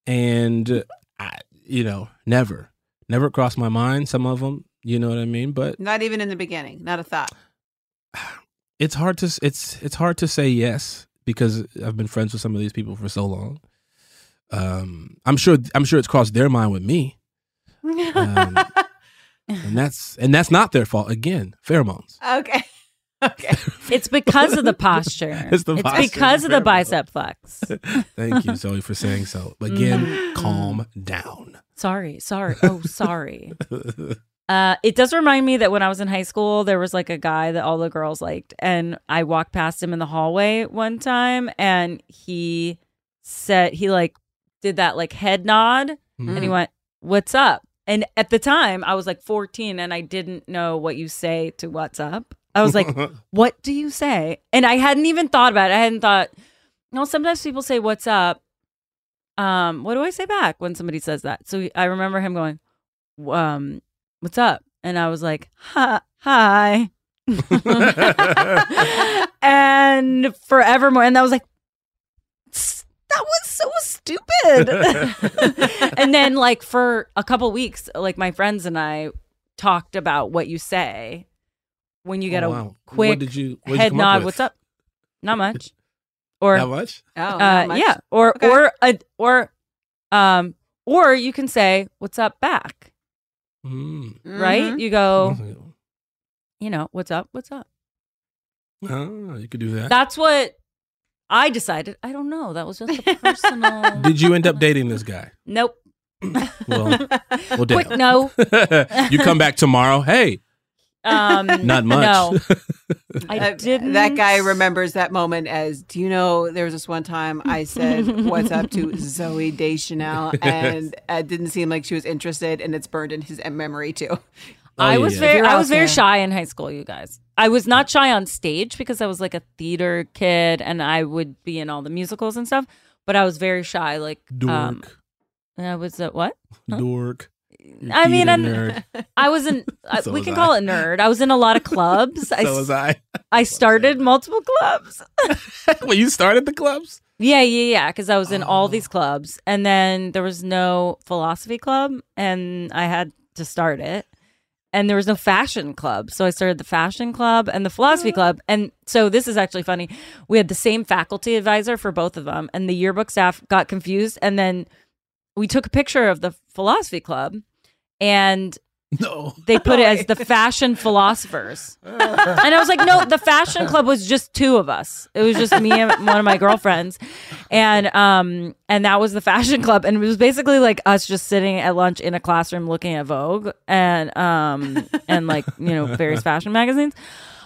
and I you know, never never crossed my mind some of them, you know what I mean? But Not even in the beginning. Not a thought. it's hard to it's it's hard to say yes because I've been friends with some of these people for so long. Um, I'm sure I'm sure it's crossed their mind with me, um, and that's and that's not their fault. Again, pheromones. okay. Okay. it's because of the posture. It's the posture, because of the bicep flex. Thank you, Zooey, for saying so. Again, calm down. Sorry, sorry. Oh, sorry. Uh, it does remind me that when I was in high school, there was like a guy that all the girls liked, and I walked past him in the hallway one time, and he said he like did that like head nod, and he Mhm. went, "What's up?" And at the time, I was like 14, and I didn't know what you say to "What's up." I was like, "What do you say?" And I hadn't even thought about it. I hadn't thought. No, sometimes people say "What's up." Um, what do I say back when somebody says that? So I remember him going, um, what's up? And I was like, hi. hi. and forevermore. And I was like, that was so stupid. and then, like, for a couple weeks, like, my friends and I talked about what you say when you get Oh, a wow. What quick did you- what'd you head come up nod. with? What's up? Not much. Or Not much? Oh, uh, not much? yeah, or Okay. or a, or um or you can say what's up back, Mm. right? Mhm. You go, Oh, you know, what's up? What's up? Oh, you could do that. That's what I decided. I don't know. That was just a personal. Did you end up dating this guy? nope. Well, well, Quick no. you come back tomorrow. Hey, Um, Not much. No, I Uh, didn't. That guy remembers that moment as, do you know, there was this one time I said, what's up to Zooey Deschanel, and it didn't seem like she was interested, and it's burned in his memory too. I Oh, was yeah. very, I was very shy in high school. You guys, I was not shy on stage because I was like a theater kid, and I would be in all the musicals and stuff. But I was very shy. Like, Dork. um, I was a what? Huh? Dork. I mean, I'm, I was in. I So we was can I. call it nerd. I was in a lot of clubs. I, So was I. I started multiple clubs. well, you started the clubs? Yeah, yeah, yeah. Because I was in all Oh. these clubs, and then there was no philosophy club, and I had to start it. And there was no fashion club, so I started the fashion club and the philosophy club. Oh. And so this is actually funny. We had the same faculty advisor for both of them, and the yearbook staff got confused. And then we took a picture of the philosophy club, and No. they put it as the fashion philosophers. and I was like, no, the fashion club was just two of us. It was just me and one of my girlfriends. And um and that was the fashion club. And it was basically like us just sitting at lunch in a classroom looking at Vogue and um and like, you know, various fashion magazines.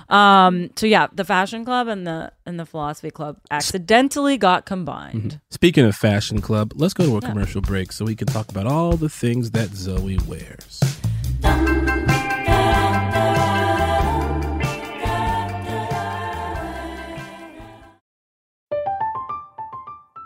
Um so yeah, the fashion club and the and the philosophy club accidentally got combined. Speaking of fashion club, let's go to a commercial break so we can talk about all the things that Zooey wears.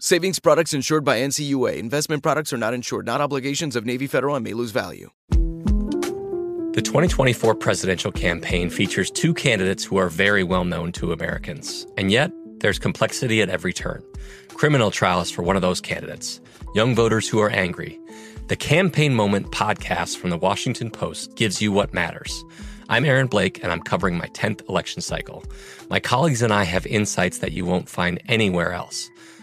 Savings products insured by NCUA. Investment products are not insured, not obligations of Navy Federal and may lose value. The 2024 presidential campaign features two candidates who are very well known to Americans. And yet, there's complexity at every turn. Criminal trials for one of those candidates, young voters who are angry. The Campaign Moment podcast from the Washington Post gives you what matters. I'm Aaron Blake, and I'm covering my 10th election cycle. My colleagues and I have insights that you won't find anywhere else.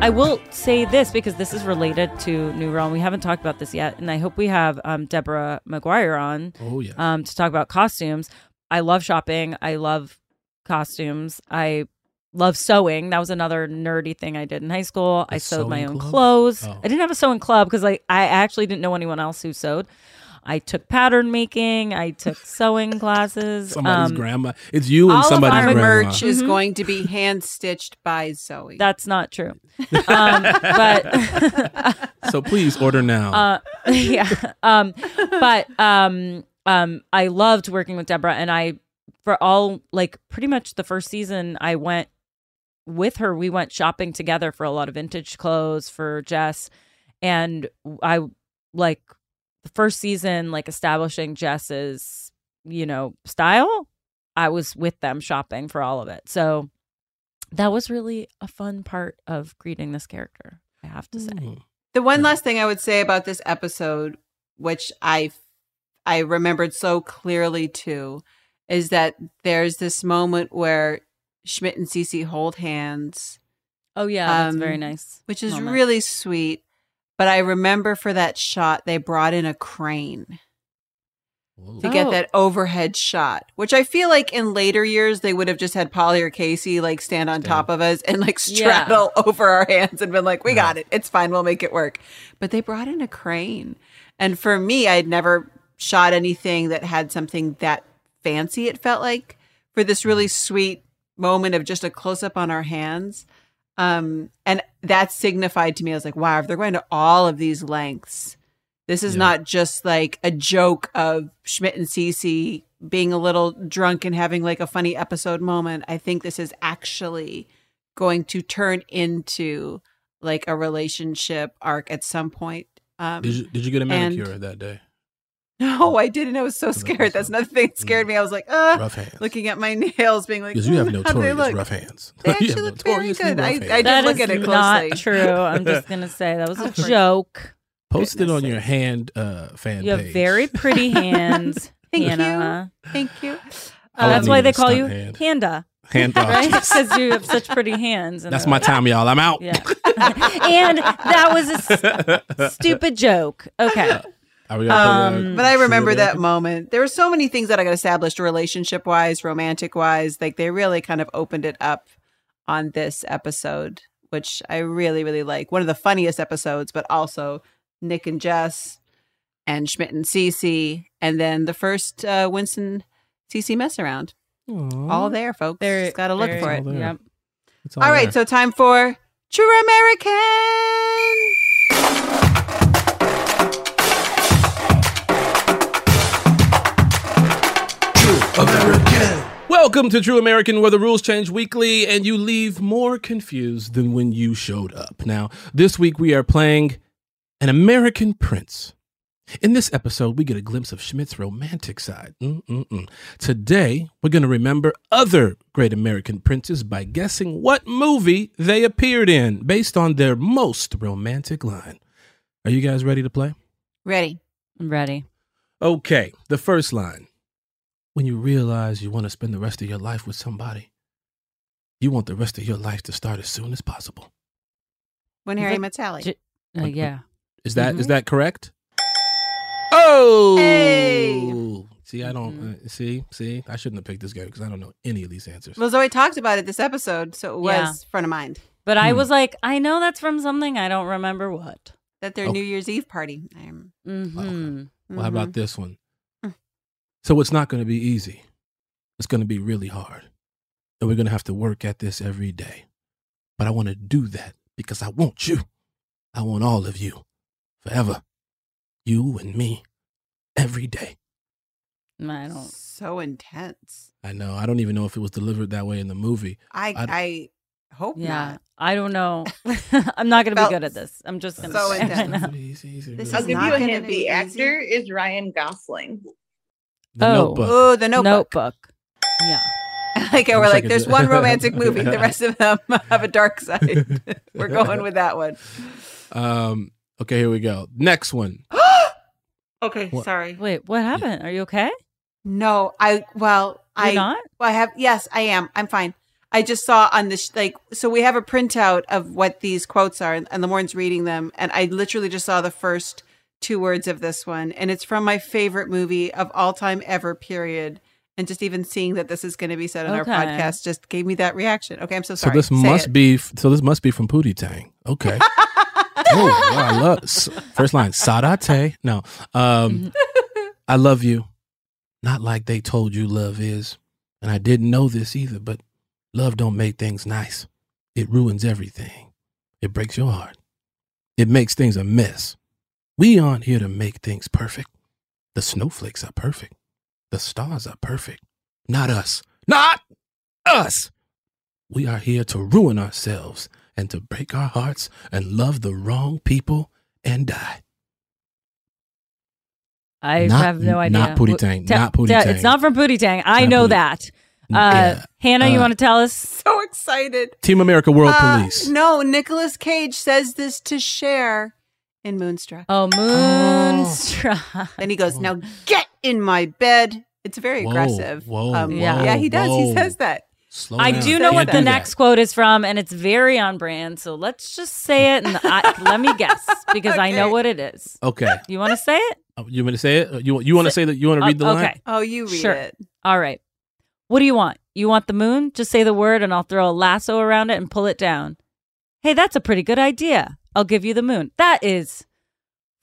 I will say this because this is related to New Realm. We haven't talked about this yet, and I hope we have um, Deborah McGuire on. Oh, yeah. um, to talk about costumes. I love shopping. I love costumes. I love sewing. That was another nerdy thing I did in high school. I sewed my own club? clothes. Oh. I didn't have a sewing club because I, I actually didn't know anyone else who sewed. I took pattern making. I took sewing classes. Somebody's Um, grandma. It's you and All of somebody's our grandma. merch is Mhm. going to be hand stitched by Zooey. That's not true. Um, but so please order now. Uh, yeah. Um, but um, um, I loved working with Deborah, and I, for all like pretty much the first season, I went with her, we went shopping together for a lot of vintage clothes for Jess. And I like the first season, like establishing Jess's, you know, style. I was with them shopping for all of it. So that was really a fun part of greeting this character, I have to say. Mm. The one last thing I would say about this episode, which I I remembered so clearly too, is that there's this moment where Schmidt and Cece hold hands. Oh yeah, that's very um, nice. Which is moment. really sweet. But I remember for that shot they brought in a crane to get Oh. that overhead shot, which I feel like in later years they would have just had Polly or Casey like stand on top of us and like Yeah. straddle over our hands and been like, "We got it, it's fine, we'll make it work." But they brought in a crane, and for me, I'd never shot anything that had something that fancy. It felt like for this really sweet moment of just a close up on our hands. Um, and that signified to me, I was like, wow, if they're going to all of these lengths, this is not just like a joke of Schmidt and Cece being a little drunk and having like a funny episode moment. I think this is actually going to turn into like a relationship arc at some point. Um, Did you did you get a and- manicure that day? no, I didn't. I was so scared. That's another thing that scared me. I was like, uh, Rough hands. looking at my nails, being like, Because you have "Mm, how they notorious look?" rough hands. They actually have look very good. I, hands. I That did look at it not true. I'm just gonna say that was a joke. Post it on your hand uh, fan page. You have page. very pretty hands, Thank you. Thank you. I That's why they call you hand. Handa, Hand off. right? Because you have such pretty hands. and That's my like, time, y'all. I'm out. Yeah. and that was a s- stupid joke. Okay. Are we gonna Um, on but I remember that American? moment. There were so many things that I got established relationship wise, romantic wise. Like they really kind of opened it up on this episode, which I really, really like. One of the funniest episodes, but also Nick and Jess and Schmidt and Cece. And then the first uh, Winston Cece mess around. All there, folks. There- Just got to look for it. all. Yep. It's All right, so time for True American. Welcome to True American, where the rules change weekly and you leave more confused than when you showed up. Now, this week we are playing an American Prince. In this episode, we get a glimpse of Schmidt's romantic side. Mm-mm-mm. Today, we're going to remember other great American princes by guessing what movie they appeared in based on their most romantic line. Are you guys ready to play? Ready. I'm ready. Okay, the first line. When you realize you want to spend the rest of your life with somebody, you want the rest of your life to start as soon as possible. When Harry that met Sally. J- uh, yeah. Is that is Mhm. that correct? Oh, Hey! see, I don't uh, see. See, I shouldn't have picked this game because I don't know any of these answers. well, Zooey talked about it this episode, so it was Yeah. front of mind. But I Hmm. was like, I know that's from something. I don't remember what. That their Oh. New Year's Eve party. I'm, Mm-hmm. Well, how about this one? So it's not going to be easy. It's going to be really hard, and we're going to have to work at this every day. But I want to do that because I want you. I want all of you, forever. You and me, every day. I don't. so intense. I know. I don't even know if it was delivered that way in the movie. I I- I, hope Yeah. not. I don't know. I'm not going to be good at this. I'm just going to so say intense. right now. This I'll is give not you a hint. The actor easy. is Ryan Gosling. The Oh. Notebook. Oh, the notebook. Notebook. Yeah. like we're like, there's one romantic movie. The rest of them have a dark side. we're going with that one. Um. Okay, here we go. Next one. Okay, What? sorry. Wait, what happened? Are you okay? No, I well, You're I not? Well, I have yes, I am. I'm fine. I just saw on this like so we have a printout of what these quotes are, and, and Lamorne's reading them, and I literally just saw the first two words of this one, and it's from my favorite movie of all time ever. Period. And just even seeing that this is going to be said on Okay. our podcast just gave me that reaction. Okay, I'm so sorry. So this Say must it. be. So this must be from Pootie Tang. Okay. oh, wow, I love s- first line. Sadate. No. Um. I love you. Not like they told you love is, and I didn't know this either. But love don't make things nice. It ruins everything. It breaks your heart. It makes things a mess. We aren't here to make things perfect. The snowflakes are perfect. The stars are perfect. Not us. Not us. we are here to ruin ourselves and to break our hearts and love the wrong people and die. I Not- have no idea. not Pootie Wh- Tang, te- not Pootie te- Tang. It's not from Pootie Tang. I Not know Pootie- that. Uh, Yeah. Hannah, you Uh, want to tell us? So excited. Team America World Uh, Police. No, Nicolas Cage says this to Cher in Moonstruck. Oh, Moonstruck. Then he goes, "Now get in my bed." It's very Whoa, aggressive. whoa, Um, Yeah. yeah, he does. He says that. Slow I down. do know Can't what the do next that. quote is from, and it's very on brand. So let's just say it, and I, let me guess because I know what it is. Okay. You want to say it? Oh, You want to say it? You you want to say that? You want to read the Oh, line? Okay. Oh, you read Sure. it. All right. What do you want? You want the moon? Just say the word, and I'll throw a lasso around it and pull it down. Hey, that's a pretty good idea. I'll give you the moon. That is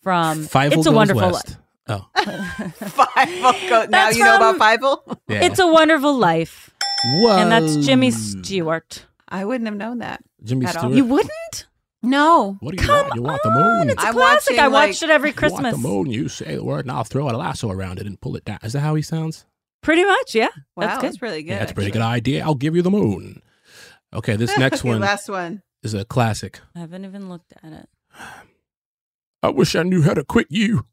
from Fievel It's a Wonderful West. Life. Oh, Five. Go, now That's you know about from- Fievel. yeah. It's a Wonderful Life, Whoa. and that's Jimmy Stewart. I wouldn't have known that. Jimmy at all. Stewart. You wouldn't? No. What do you want? You want the moon? It's a I'm classic. watching, I like- watched it every You Christmas. want the moon? You say the word, and I'll throw a lasso around it and pull it down. Is that how he sounds? Pretty much, yeah. Wow, that's that's, really good. Yeah, that's a pretty good idea. I'll give you the moon. Okay, this next one last one. Is a classic. I haven't even looked at it. I wish I knew how to quit you.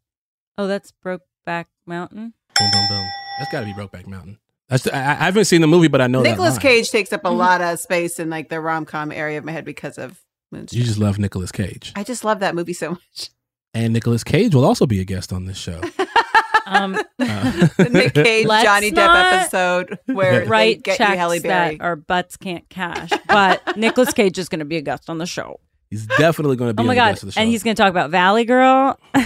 Oh, that's Brokeback Mountain. Boom, boom, boom. That's got to be Brokeback Mountain. That's, I, I haven't seen the movie, but I know Nicolas. Cage takes up a mm-hmm. lot of space in like the rom com area of my head because of Moonstruck. You just love Nicolas Cage, I just love that movie so much. and Nicolas Cage will also be a guest on this show. Um, Uh, The Nick Cage Johnny Depp episode where they write get you Halle Berry. that our butts can't cash. But Nicolas Cage is going to be a guest on the show. he's definitely going to be Oh my on the god! of the show. And he's going to talk about Valley Girl.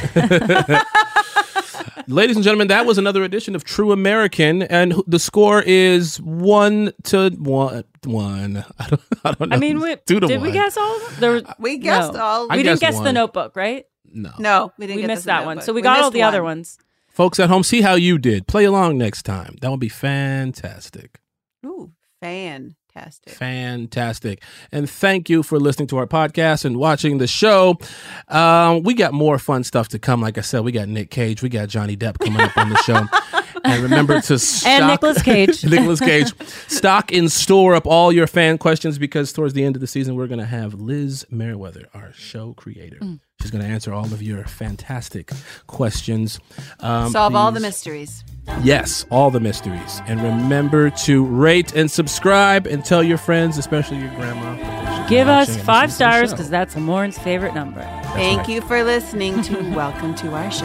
Ladies and gentlemen, that was another edition of True American, and the score is one to one. One. I don't, I don't know. I mean, we, two to did one. we guess all? There was, We guessed no. all. I we didn't guessed guess the. Notebook, right? No. no, we didn't we get missed this in that one. So we, got all missed the other ones. Folks at home, see how you did. Play along next time. That would be fantastic. Ooh, fantastic. Fantastic. And thank you for listening to our podcast and watching the show. Um, we got more fun stuff to come. Like I said, we got Nick Cage, we got Johnny Depp coming up on the show. And remember to stock, And Nicolas Cage. Nicolas Cage. Stock and store up all your fan questions because towards the end of the season, we're going to have Liz Meriwether, our show creator. Mm. She's going to answer all of your fantastic questions. Um, Solve all the mysteries. Yes, all the mysteries. And remember to rate and subscribe and tell your friends, especially your grandma. that they should be Give us five listening to the stars because that's Lauren's favorite number. Thank right. you for listening to Welcome to Our Show.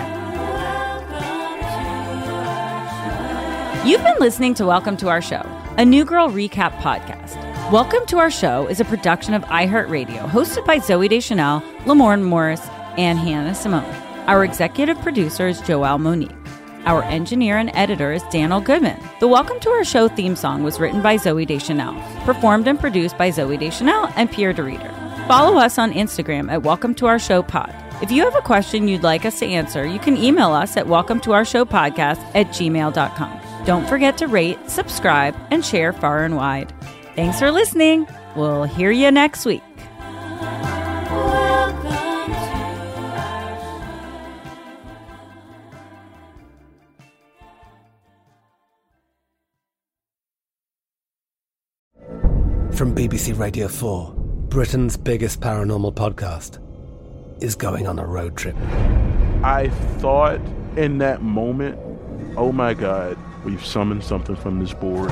You've been listening to Welcome to Our Show, a New Girl recap podcast. Welcome to Our Show is a production of iHeartRadio, hosted by Zooey Deschanel, Lamorne Morris, and Hannah Simone. Our executive producer is Joelle Monique. Our engineer and editor is Daniel Goodman. The Welcome to Our Show theme song was written by Zooey Deschanel, performed and produced by Zooey Deschanel and Pierre de Reeder. Follow us on Instagram at Welcome to Our Show Pod. If you have a question you'd like us to answer, you can email us at welcome to our show podcast at gmail.com. Don't forget to rate, subscribe, and share far and wide. Thanks for listening. We'll hear you next week. From BBC Radio 4, Britain's biggest paranormal podcast is going on a road trip. I thought in that moment, oh my God, we've summoned something from this board.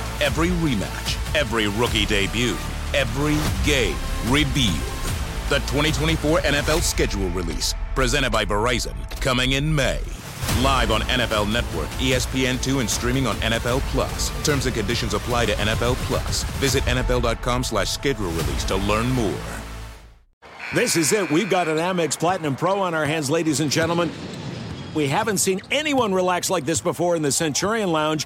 every rematch, every rookie debut, every game revealed. The 2024 NFL schedule release, presented by Verizon, coming in May. Live on NFL Network, E ESPN2, and streaming on NFL Plus. Terms and conditions apply to NFL Plus. Visit NFL.com slash schedule release to learn more. This is it. We've got an Amex Platinum Pro on our hands, ladies and gentlemen. We haven't seen anyone relax like this before in the Centurion Lounge.